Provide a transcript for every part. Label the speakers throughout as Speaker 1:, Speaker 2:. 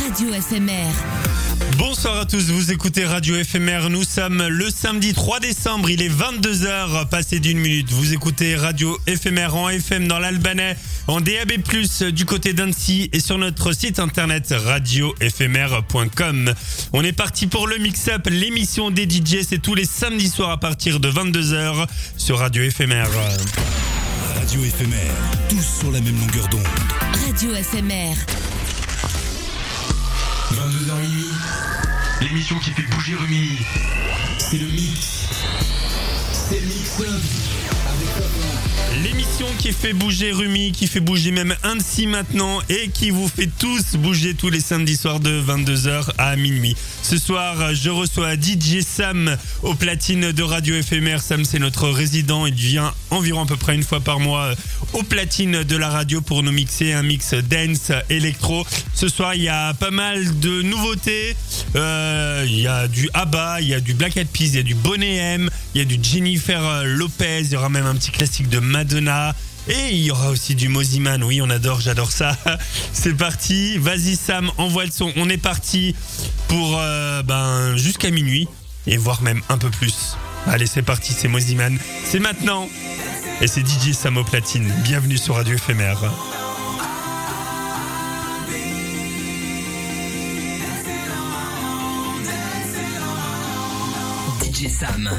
Speaker 1: Radio FMR.
Speaker 2: Bonsoir à tous, vous écoutez Radio FMR. Nous sommes le samedi 3 décembre, il est 22h, passé d'une minute. Vous écoutez Radio FMR en FM dans l'Albanais, en DAB+, du côté d'Annecy et sur notre site internet radiofmr.com. On est parti pour le mix-up, l'émission des DJ, c'est tous les samedis soirs à partir de 22h sur Radio FMR.
Speaker 3: Radio éphémère, tous sur la même longueur d'onde.
Speaker 1: Radio FMR.
Speaker 4: 22h minuit, l'émission qui fait bouger Rumi. C'est le mix. C'est le mix-up.
Speaker 2: Qui fait bouger Rumi, qui fait bouger même Annecy maintenant et qui vous fait tous bouger tous les samedis soirs de 22h à minuit. Ce soir, je reçois DJ Sam au platine de Radio Éphémère. Sam, c'est notre résident. Il vient environ à peu près une fois par mois au platine de la radio pour nous mixer un mix dance électro. Ce soir, il y a pas mal de nouveautés. Euh, il y a du ABBA, il y a du Black Eyed Peas, il y a du Bonnet M, il y a du Jennifer Lopez, il y aura même un petit classique de Madonna. Et il y aura aussi du Moziman, oui on adore, j'adore ça. C'est parti, vas-y Sam, envoie le son. On est parti pour euh, ben, jusqu'à minuit et voire même un peu plus. Allez c'est parti, c'est Moziman. C'est maintenant. Et c'est DJ Sam au platine. Bienvenue sur Radio Éphémère.
Speaker 1: DJ Sam.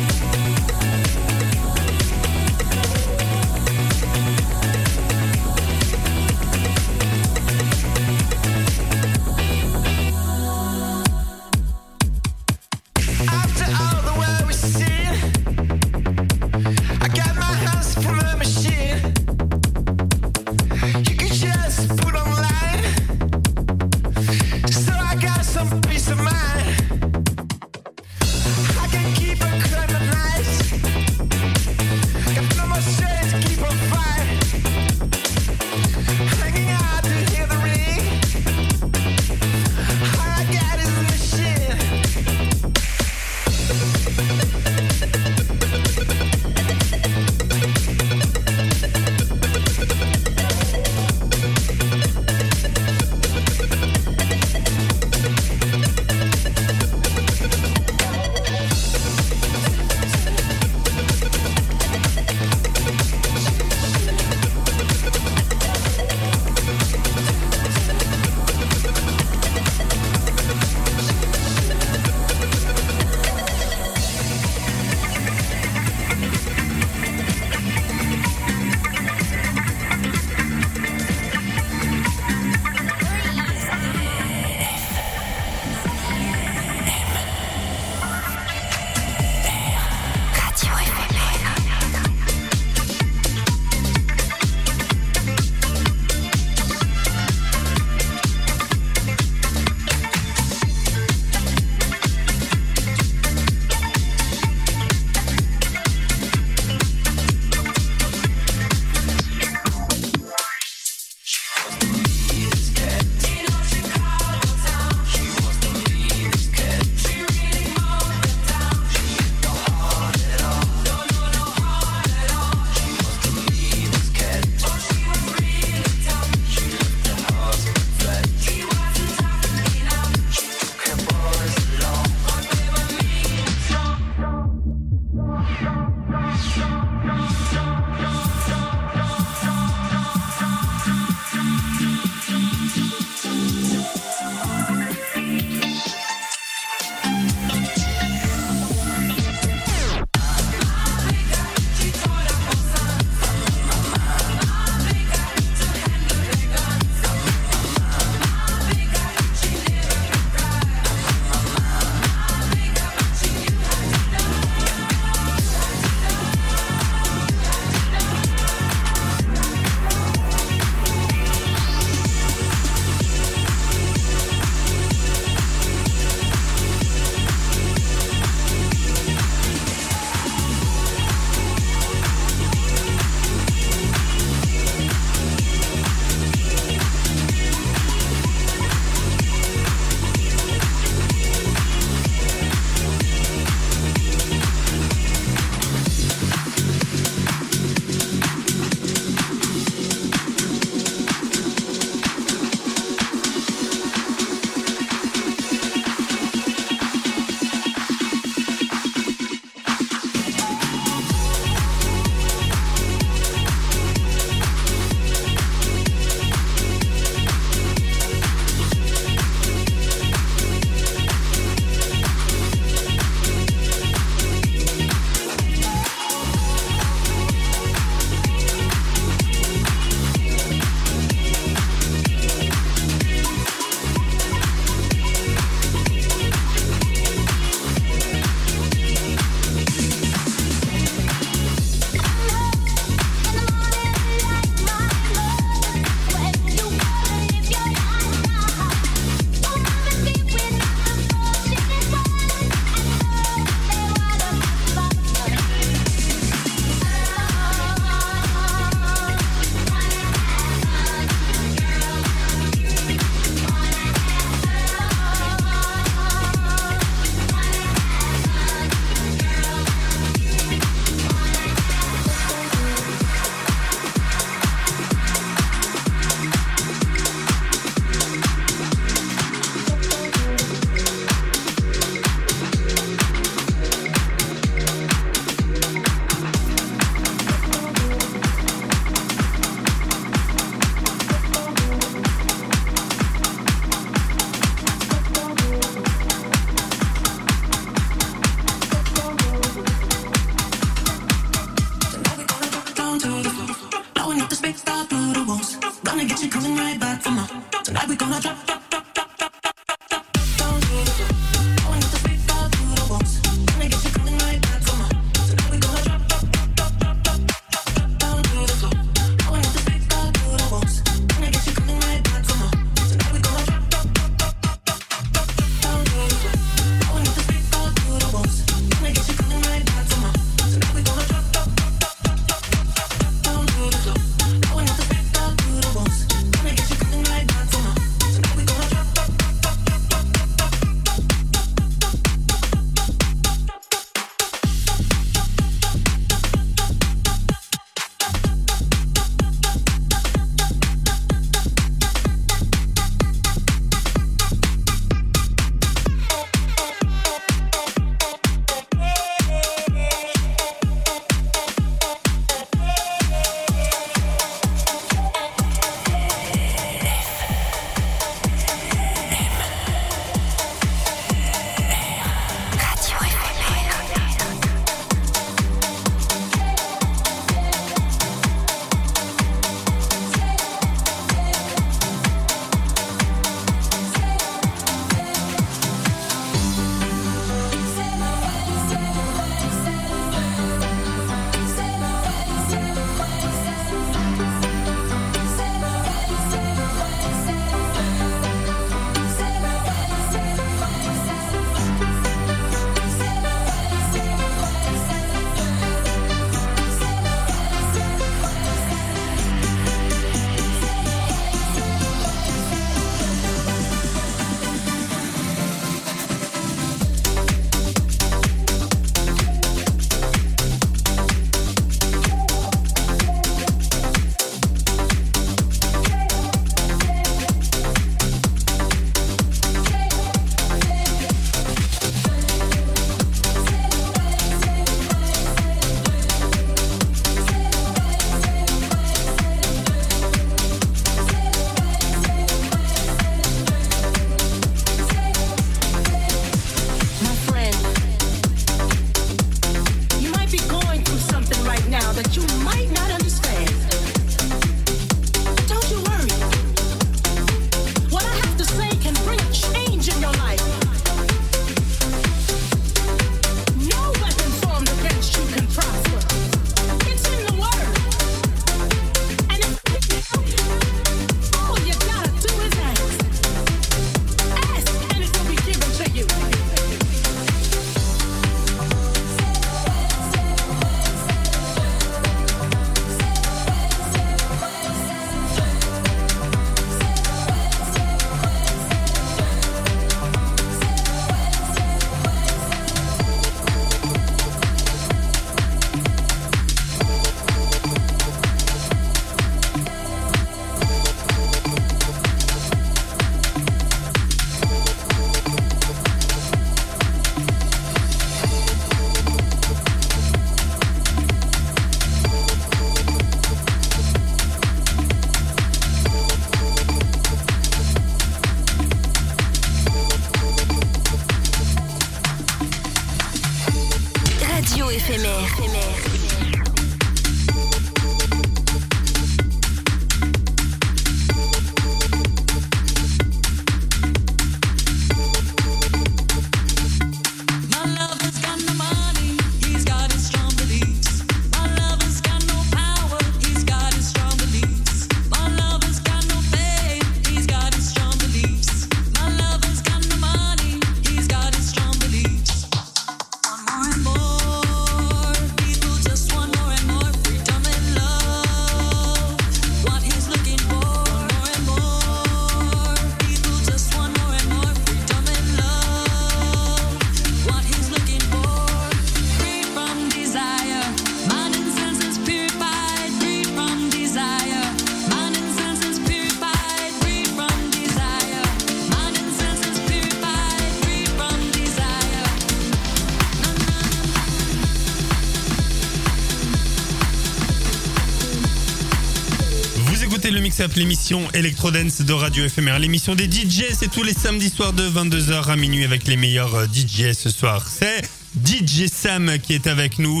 Speaker 2: Up, l'émission Electro Dance de Radio FMR. L'émission des DJ, c'est tous les samedis soirs de 22h à minuit avec les meilleurs euh, DJ ce soir. C'est DJ Sam qui est avec nous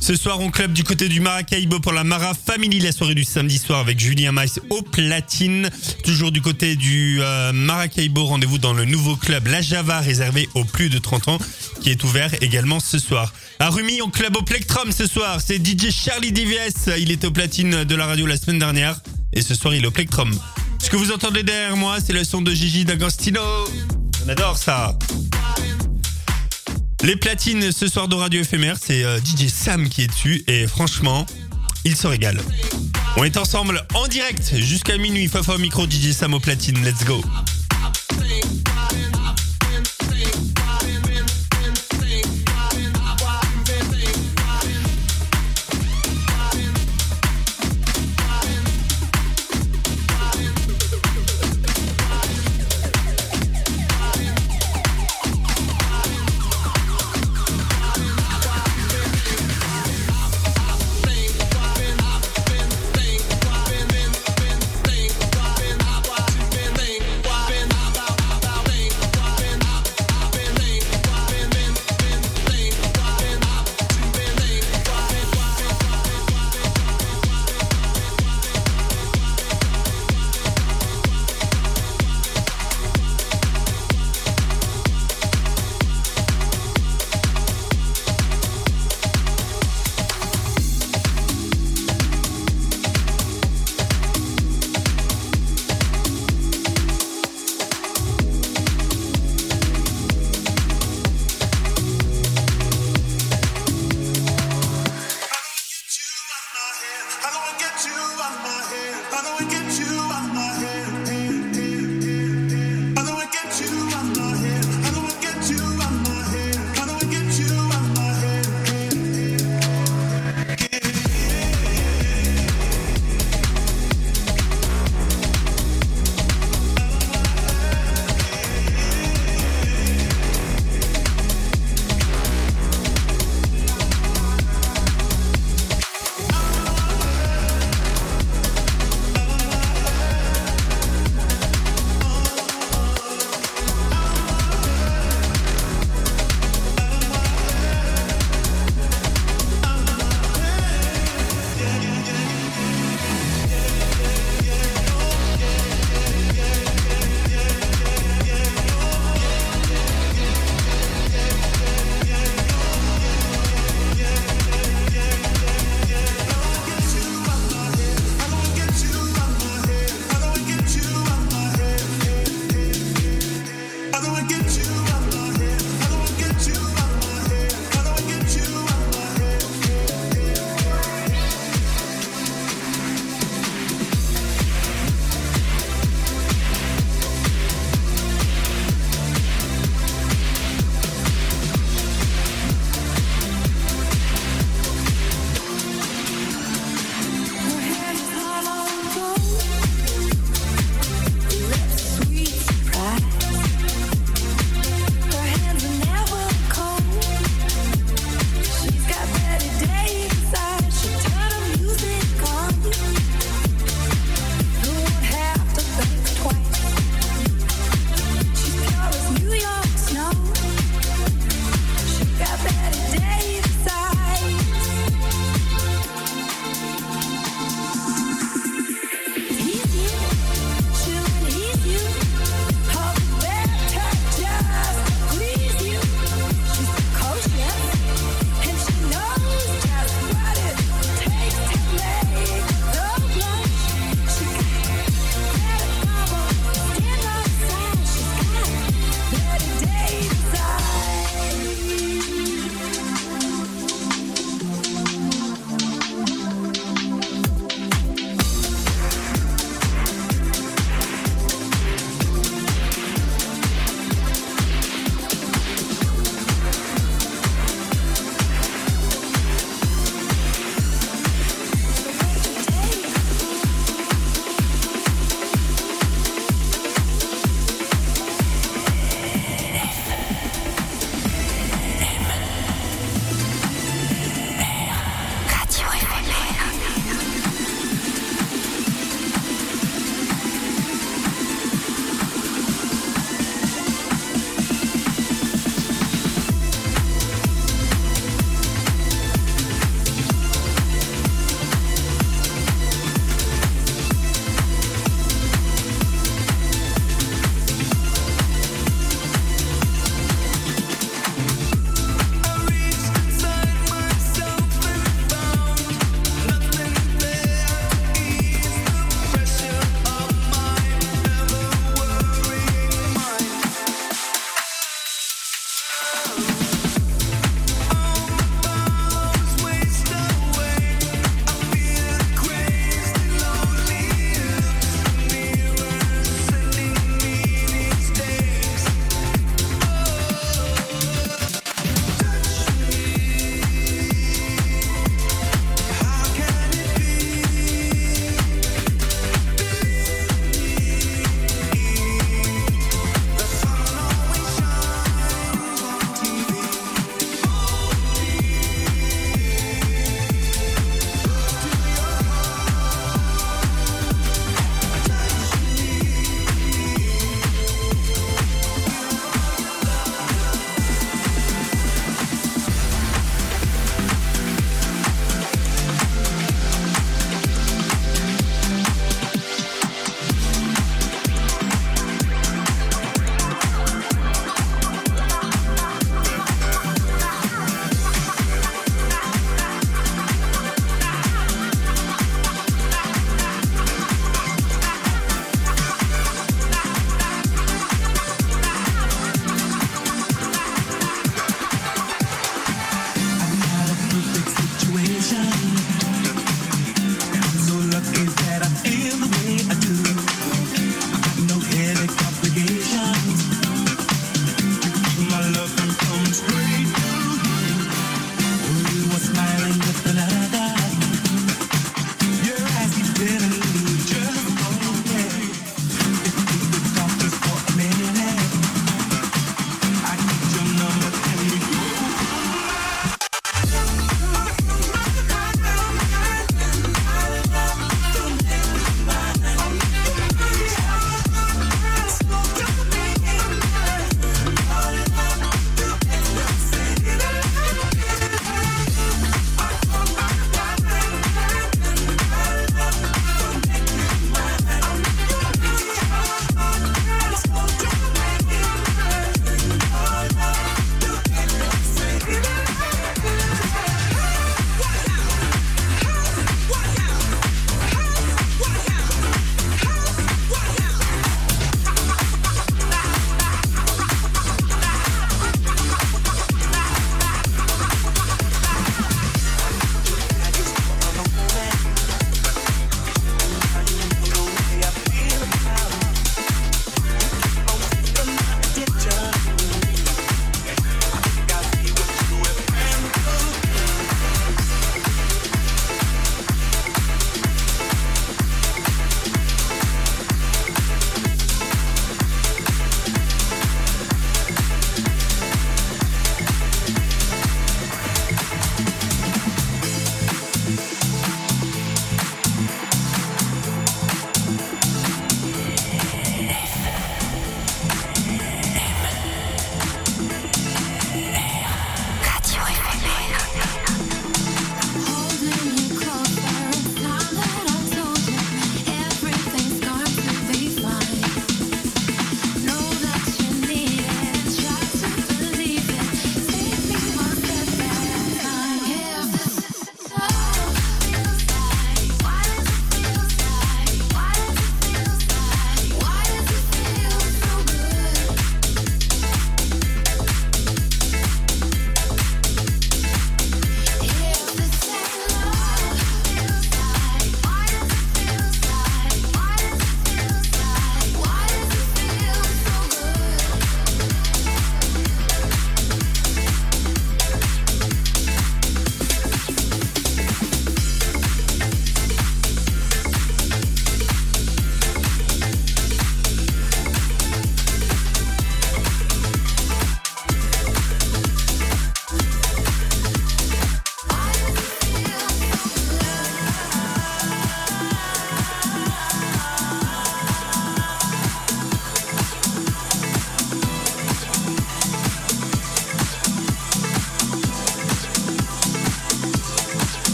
Speaker 2: Ce soir, on club du côté du Maracaibo pour la Mara Family, la soirée du samedi soir avec Julien Maïs au platine. Toujours du côté du euh, Maracaibo, rendez-vous dans le nouveau club La Java réservé aux plus de 30 ans qui est ouvert également ce soir. À Rumi, on club au Plectrum ce soir. C'est DJ Charlie DVS. Il était au platine de la radio la semaine dernière et ce soir, il est au Plectrum. Ce que vous entendez derrière moi, c'est le son de Gigi D'Agostino. On adore ça. Les platines ce soir de Radio Éphémère, c'est euh, DJ Sam qui est dessus et franchement, il se régale. On est ensemble en direct jusqu'à minuit. Fafa au micro, DJ Sam au platine. Let's go.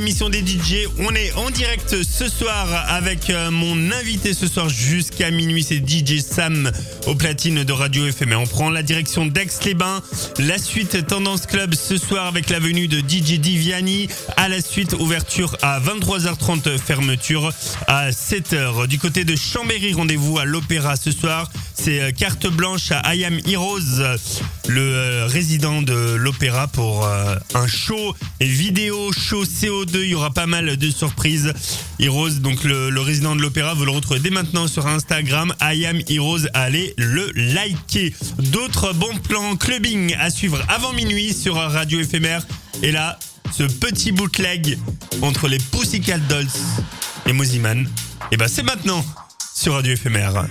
Speaker 2: L'émission des DJ. On est en direct ce soir avec euh, mon invité ce soir jusqu'à minuit. C'est DJ Sam au platine de Radio FMR. On prend la direction d'Aix-les-Bains. La suite Tendance Club ce soir avec la venue de DJ Diviani. À la suite, ouverture à 23h30, fermeture à 7h. Du côté de Chambéry, rendez-vous à l'Opéra ce soir. C'est euh, carte blanche à I Am Heroes, le euh, résident de l'Opéra pour euh, un show et vidéo show CO2. Il y aura pas mal de surprises. Heroes, donc le, résident de l'Opéra, vous le retrouvez dès maintenant sur Instagram. I Am Heroes, allez le liker. D'autres bons plans clubbing à suivre avant minuit sur Radio Éphémère. Et là, ce petit bootleg entre les Pussycat Dolls et Moziman. Et ben c'est maintenant sur Radio Éphémère.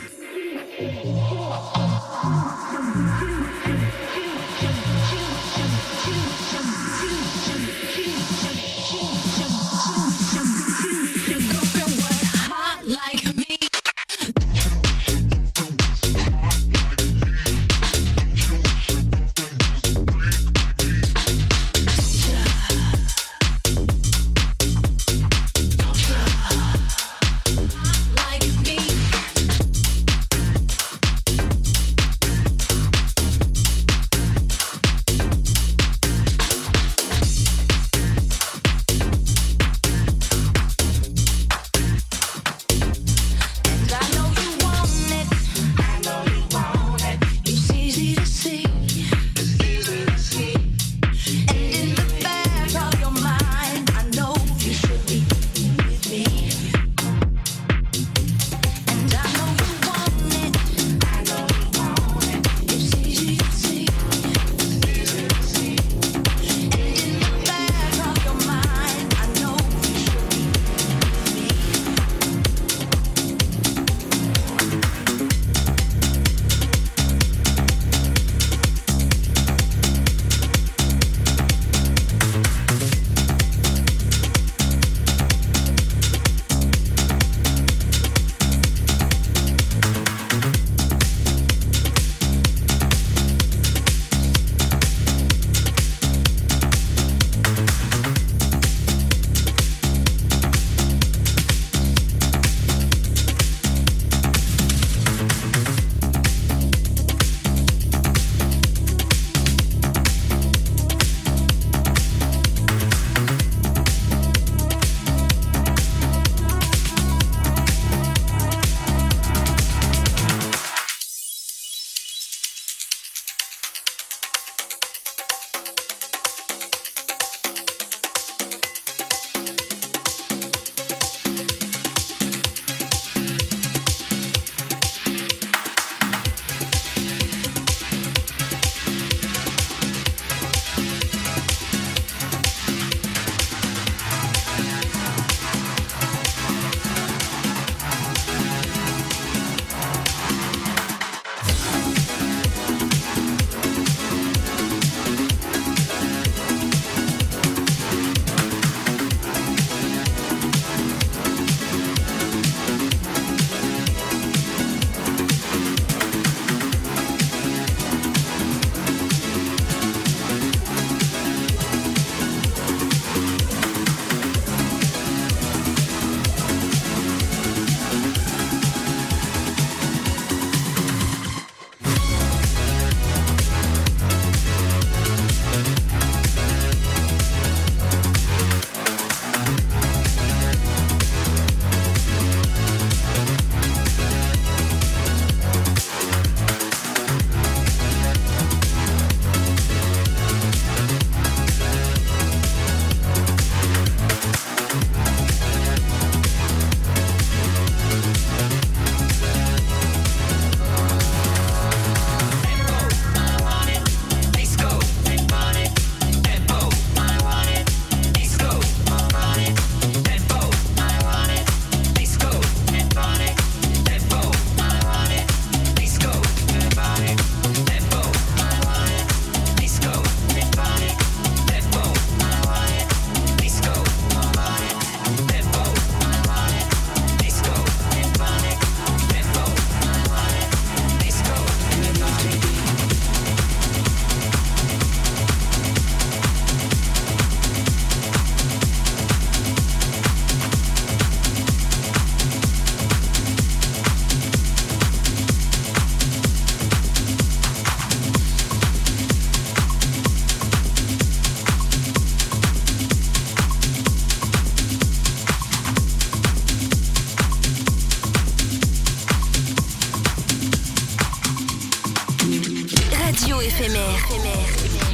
Speaker 5: Duo
Speaker 6: éphémère.
Speaker 2: éphémère.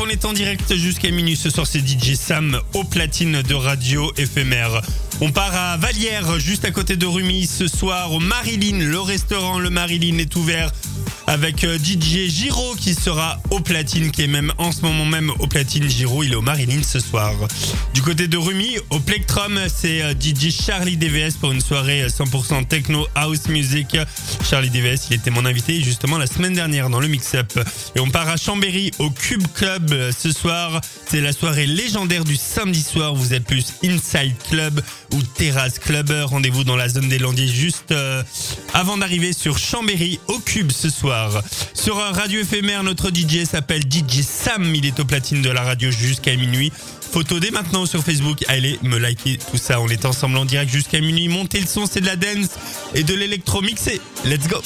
Speaker 2: On est en direct jusqu'à minuit. Ce soir, c'est DJ Sam au platine de radio éphémère. On part à Vallière, juste à côté de Rumi, ce soir au Marilyn. Le restaurant Le Marilyn est ouvert avec euh, DJ Giro qui sera au platine, qui est même en ce moment même au platine. Giro, il est au Marilyn ce soir. Du côté de Rumi, au Plectrum, c'est euh, DJ Charlie DVS pour une soirée euh, 100% techno house music. Charlie DVS, il était mon invité justement la semaine dernière dans le mix-up. Et on part à Chambéry au Cube Club euh, ce soir. C'est la soirée légendaire du samedi soir. Vous êtes plus Inside Club ou Terrasse Club. Rendez-vous dans la zone des Landiers juste euh, avant d'arriver sur Chambéry au Cube ce soir. Sur radio éphémère, notre DJ s'appelle DJ Sam. Il est au platine de la radio jusqu'à minuit. Photo dès maintenant sur Facebook. Allez me liker tout ça. On est ensemble en direct jusqu'à minuit. Montez le son, c'est de la dance et de l'électro mixé. Let's go.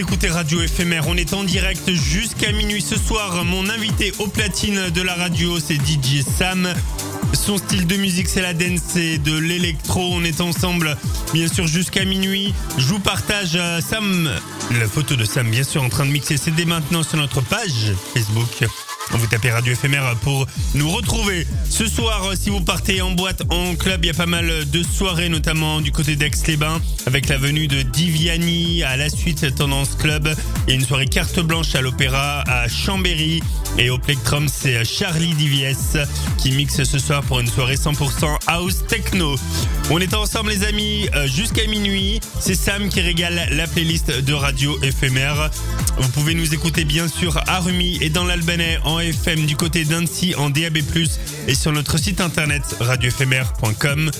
Speaker 2: Écoutez Radio Éphémère. On est en direct jusqu'à minuit ce soir. Mon invité au platine de la radio, c'est DJ Sam. Son style de musique, c'est la dance et de l'électro. On est ensemble, bien sûr, jusqu'à minuit. Je vous partage euh, Sam, la photo de Sam, bien sûr, en train de mixer. C'est dès maintenant sur notre page Facebook. Vous tapez Radio Éphémère pour nous retrouver. Ce soir, si vous partez en boîte, en club, il y a pas mal de soirées, notamment du côté d'Aix-les-Bains, avec la venue de Diviani à la suite Tendance Club. Il une soirée carte blanche à l'Opéra à Chambéry. Et au Plectrum, c'est Charlie Divies qui mixe ce soir pour une soirée 100% house techno. On est ensemble les amis euh, jusqu'à minuit. C'est Sam qui régale la playlist de Radio Éphémère. Vous pouvez nous écouter bien sûr à Rumi et dans l'Albanais en FM du côté d'Annecy en DAB+, et sur notre site internet radioéphémère.com.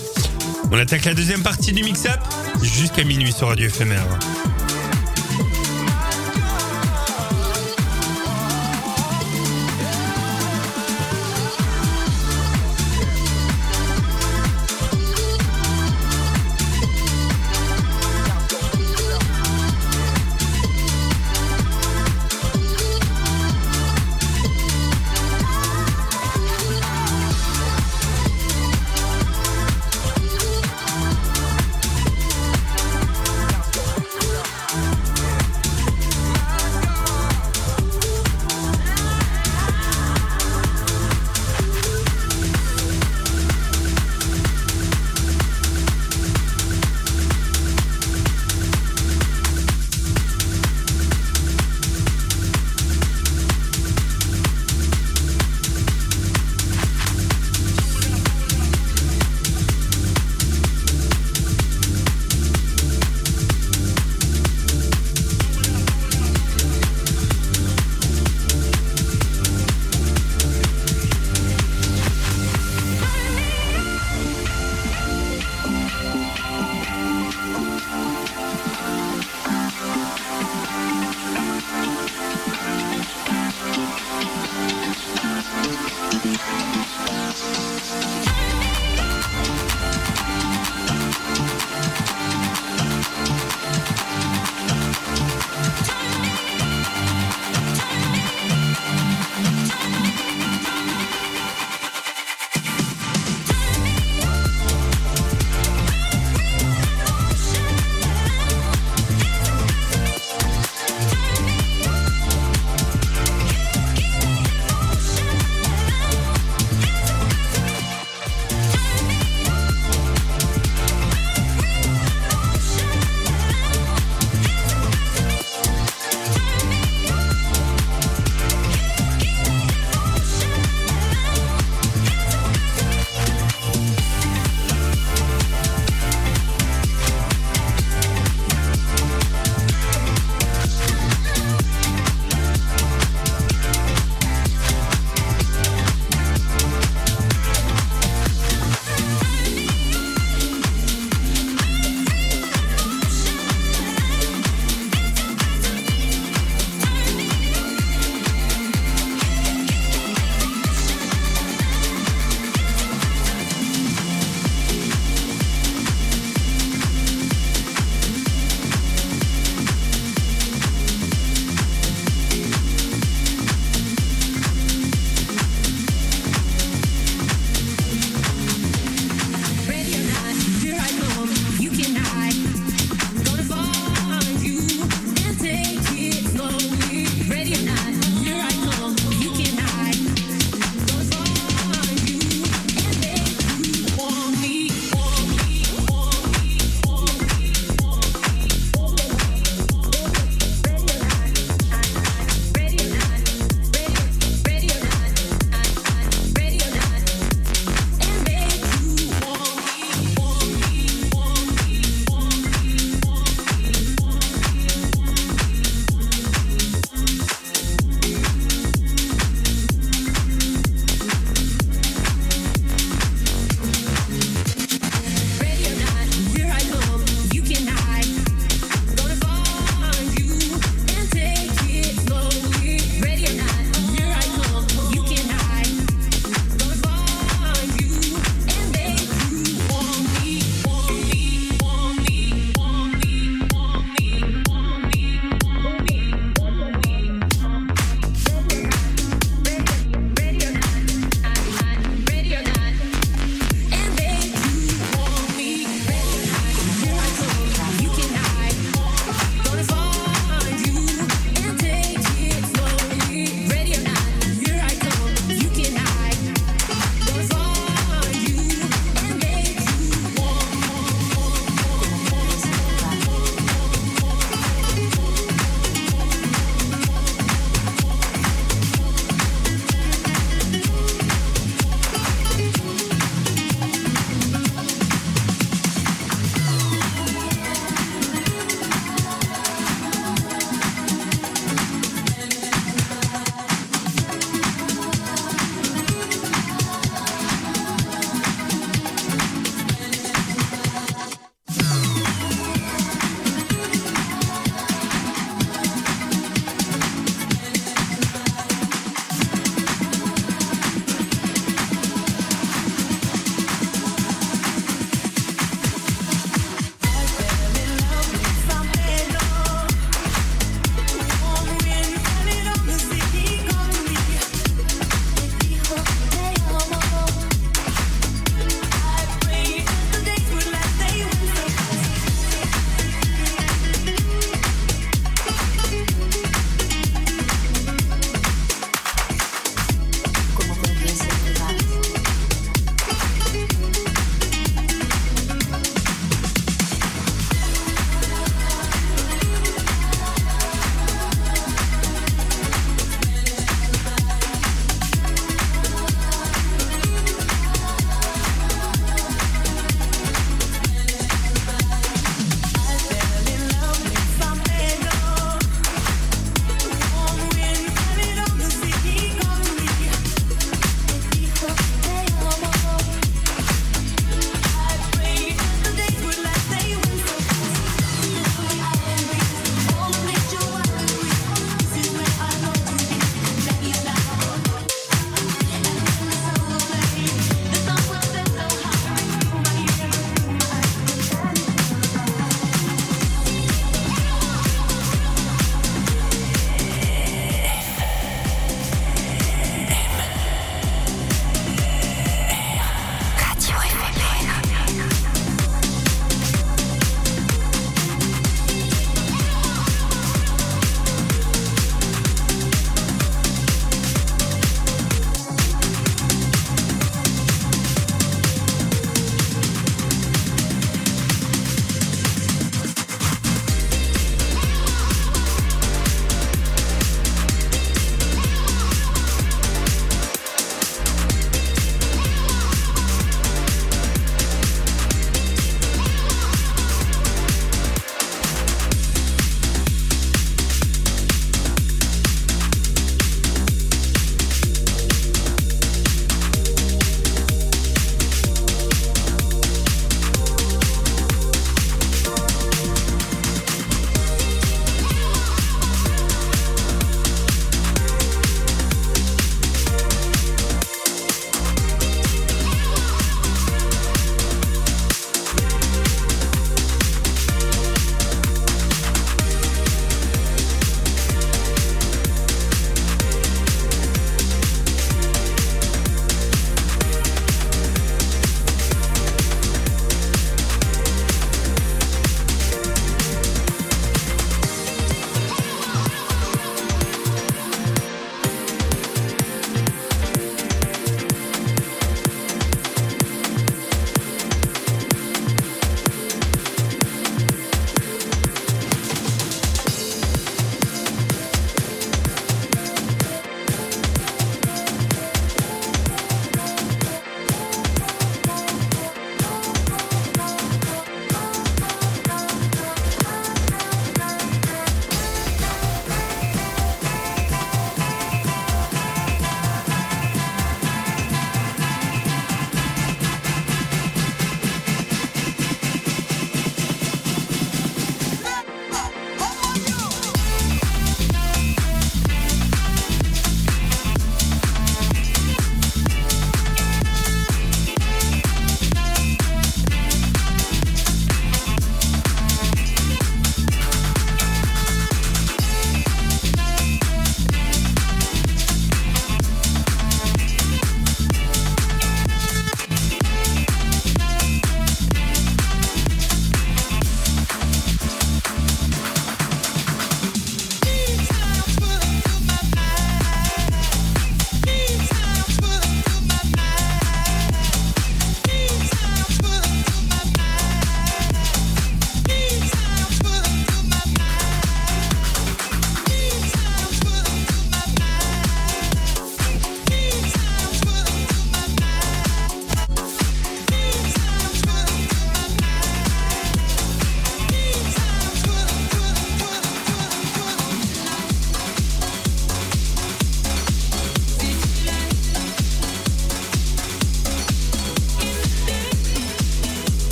Speaker 2: On attaque la deuxième partie du mix-up jusqu'à minuit sur Radio Éphémère.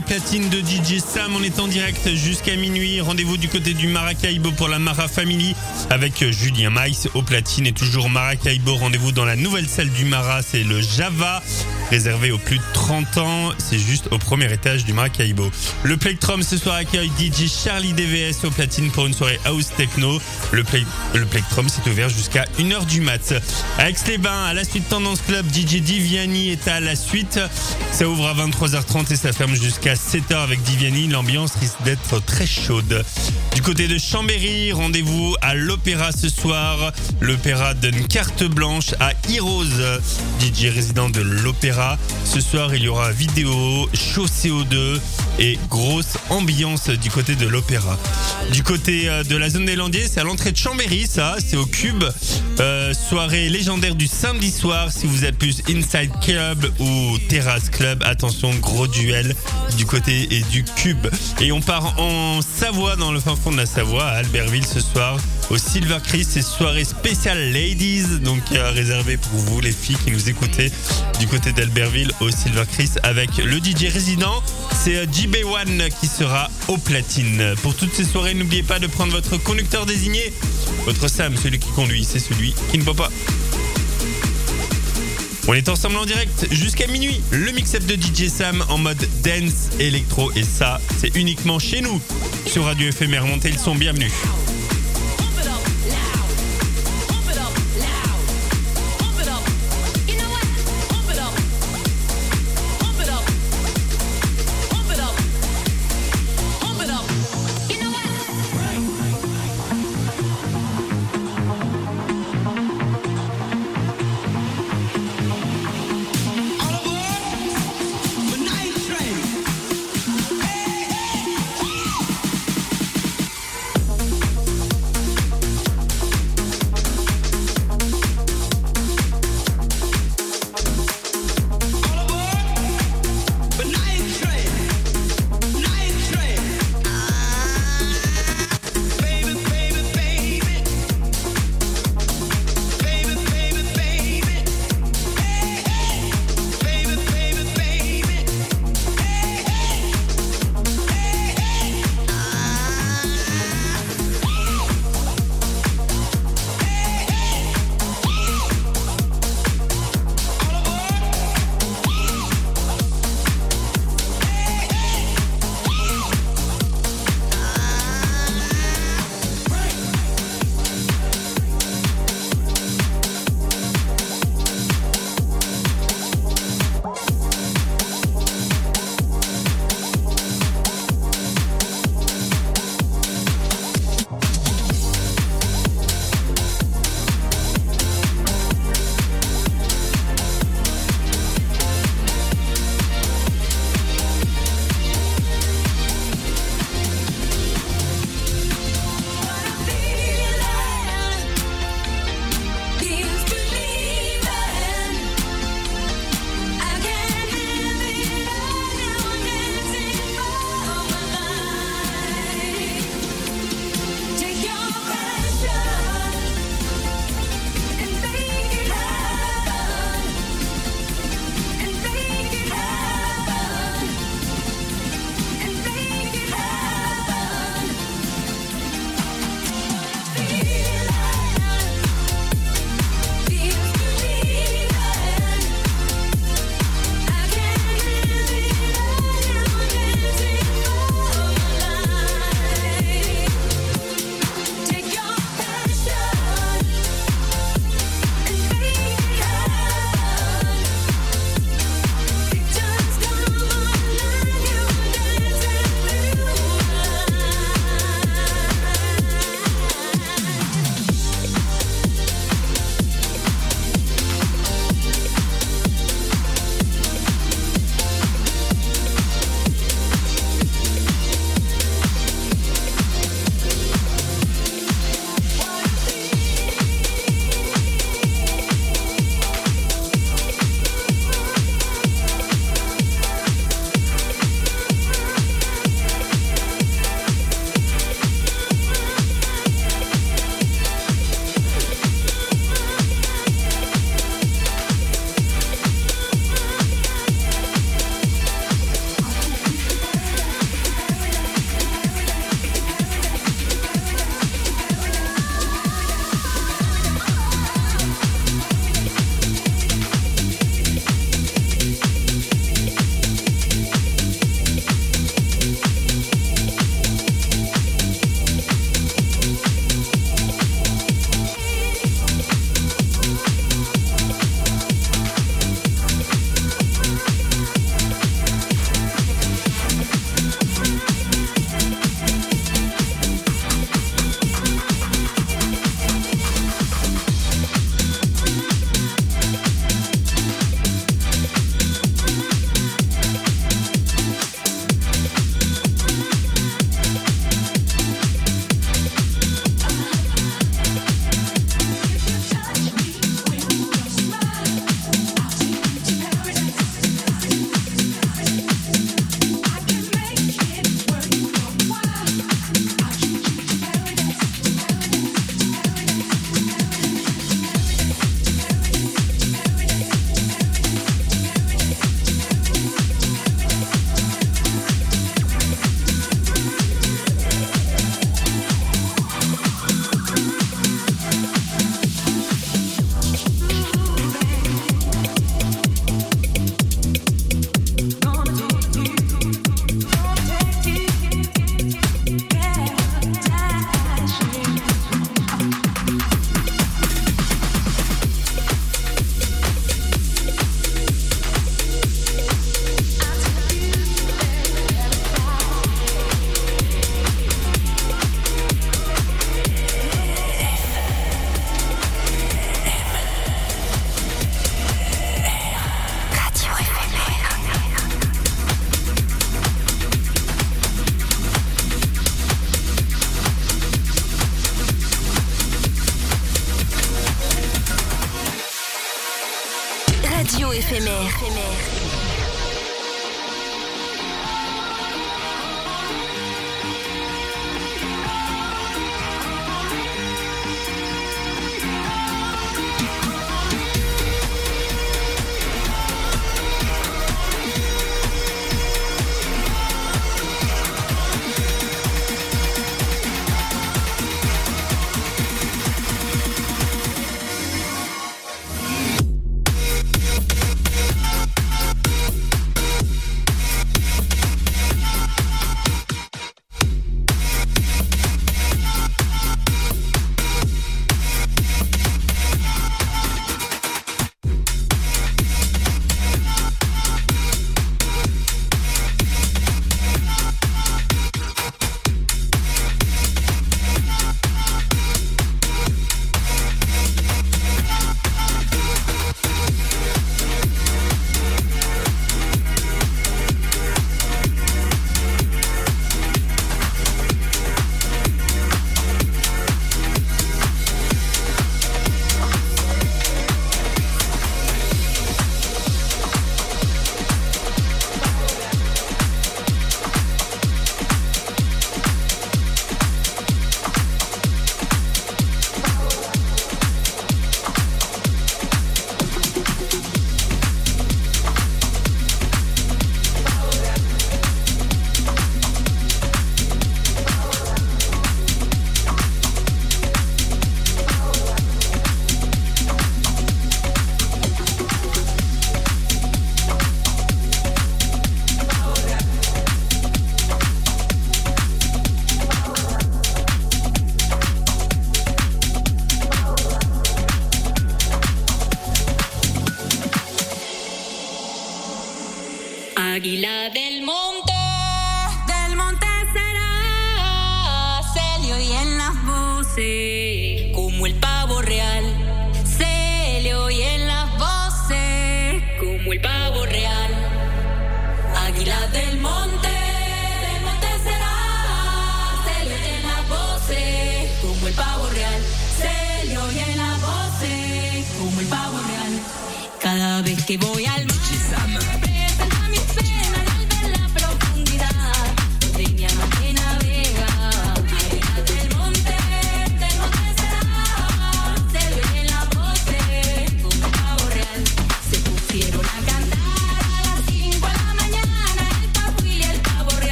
Speaker 2: Les platines de DJ Sam. On est en direct jusqu'à minuit. Rendez-vous du côté du Maracaibo pour la Mara Family avec Julien Maïs au platine et toujours Maracaibo. Rendez-vous dans la nouvelle salle du Mara, c'est le Java. Réservé aux plus de 30 ans, c'est juste au premier étage du Maracaibo. Le Plectrum ce soir accueille DJ Charlie DVS au platine pour une soirée house techno. Le, Plectrum s'est ouvert jusqu'à 1h du mat. Aix-les-Bains, à la suite Tendance Club, DJ Diviani est à la suite. Ça ouvre à 23h30 et ça ferme jusqu'à 7h avec Diviani. L'ambiance risque d'être très chaude. Du côté de Chambéry, rendez-vous à l'Opéra ce soir. L'Opéra donne carte blanche à Heroes, DJ résident de l'Opéra. Ce soir, il y aura vidéo, show CO2 et grosse ambiance du côté de l'Opéra. Du côté euh, de la zone des Landiers, c'est à l'entrée de Chambéry, ça, c'est au Cube. Euh, soirée légendaire du samedi soir. Si vous êtes plus Inside Club ou Terrace Club, attention, gros duel du côté et du Cube. Et on part en Savoie, dans le fin fond de la Savoie, à Albertville ce soir. Au Silver Chris, c'est soirée spéciale Ladies, donc euh, réservée pour vous les filles qui nous écoutez du côté d'Albertville au Silver Chris avec le DJ résident. C'est euh, JB1 qui sera au platine. Pour toutes ces soirées, n'oubliez pas de prendre votre conducteur désigné. Votre Sam, celui qui conduit, c'est celui qui ne peut pas. On est ensemble en direct jusqu'à minuit. Le mix-up de DJ Sam en mode dance électro. Et ça, c'est uniquement chez nous. Sur Radio FMR, montez le son, bienvenue.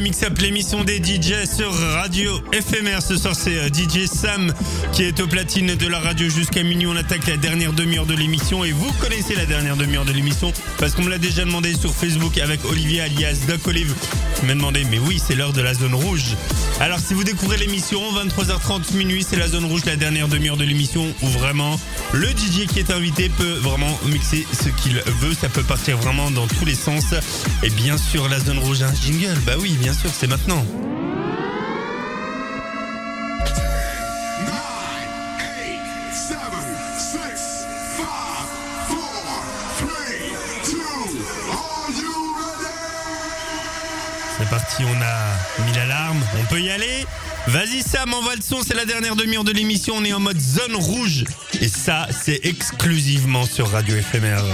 Speaker 7: Le
Speaker 2: Mix Up, l'émission des DJ sur Radio FMR. Ce soir, c'est euh, DJ Sam qui est au platine de la radio jusqu'à minuit. On attaque la dernière demi-heure de l'émission et vous connaissez la dernière demi-heure de l'émission parce qu'on me l'a déjà demandé sur Facebook avec Olivier alias Doc Olive. Il m'a demandé, mais oui, c'est l'heure de la zone rouge. Alors, si vous découvrez l'émission, 23h30 minuit, c'est la zone rouge, la dernière demi-heure de l'émission où vraiment le DJ qui est invité peut vraiment mixer ce qu'il veut. Ça peut partir vraiment dans tous les sens. Et bien sûr, la zone rouge, un jingle. Bah oui, bien sûr, c'est maintenant. Peut y aller. Vas-y Sam, envoie le son, c'est la dernière demi-heure de l'émission, on est en mode zone rouge. Et ça, c'est exclusivement sur
Speaker 8: Radio Éphémère.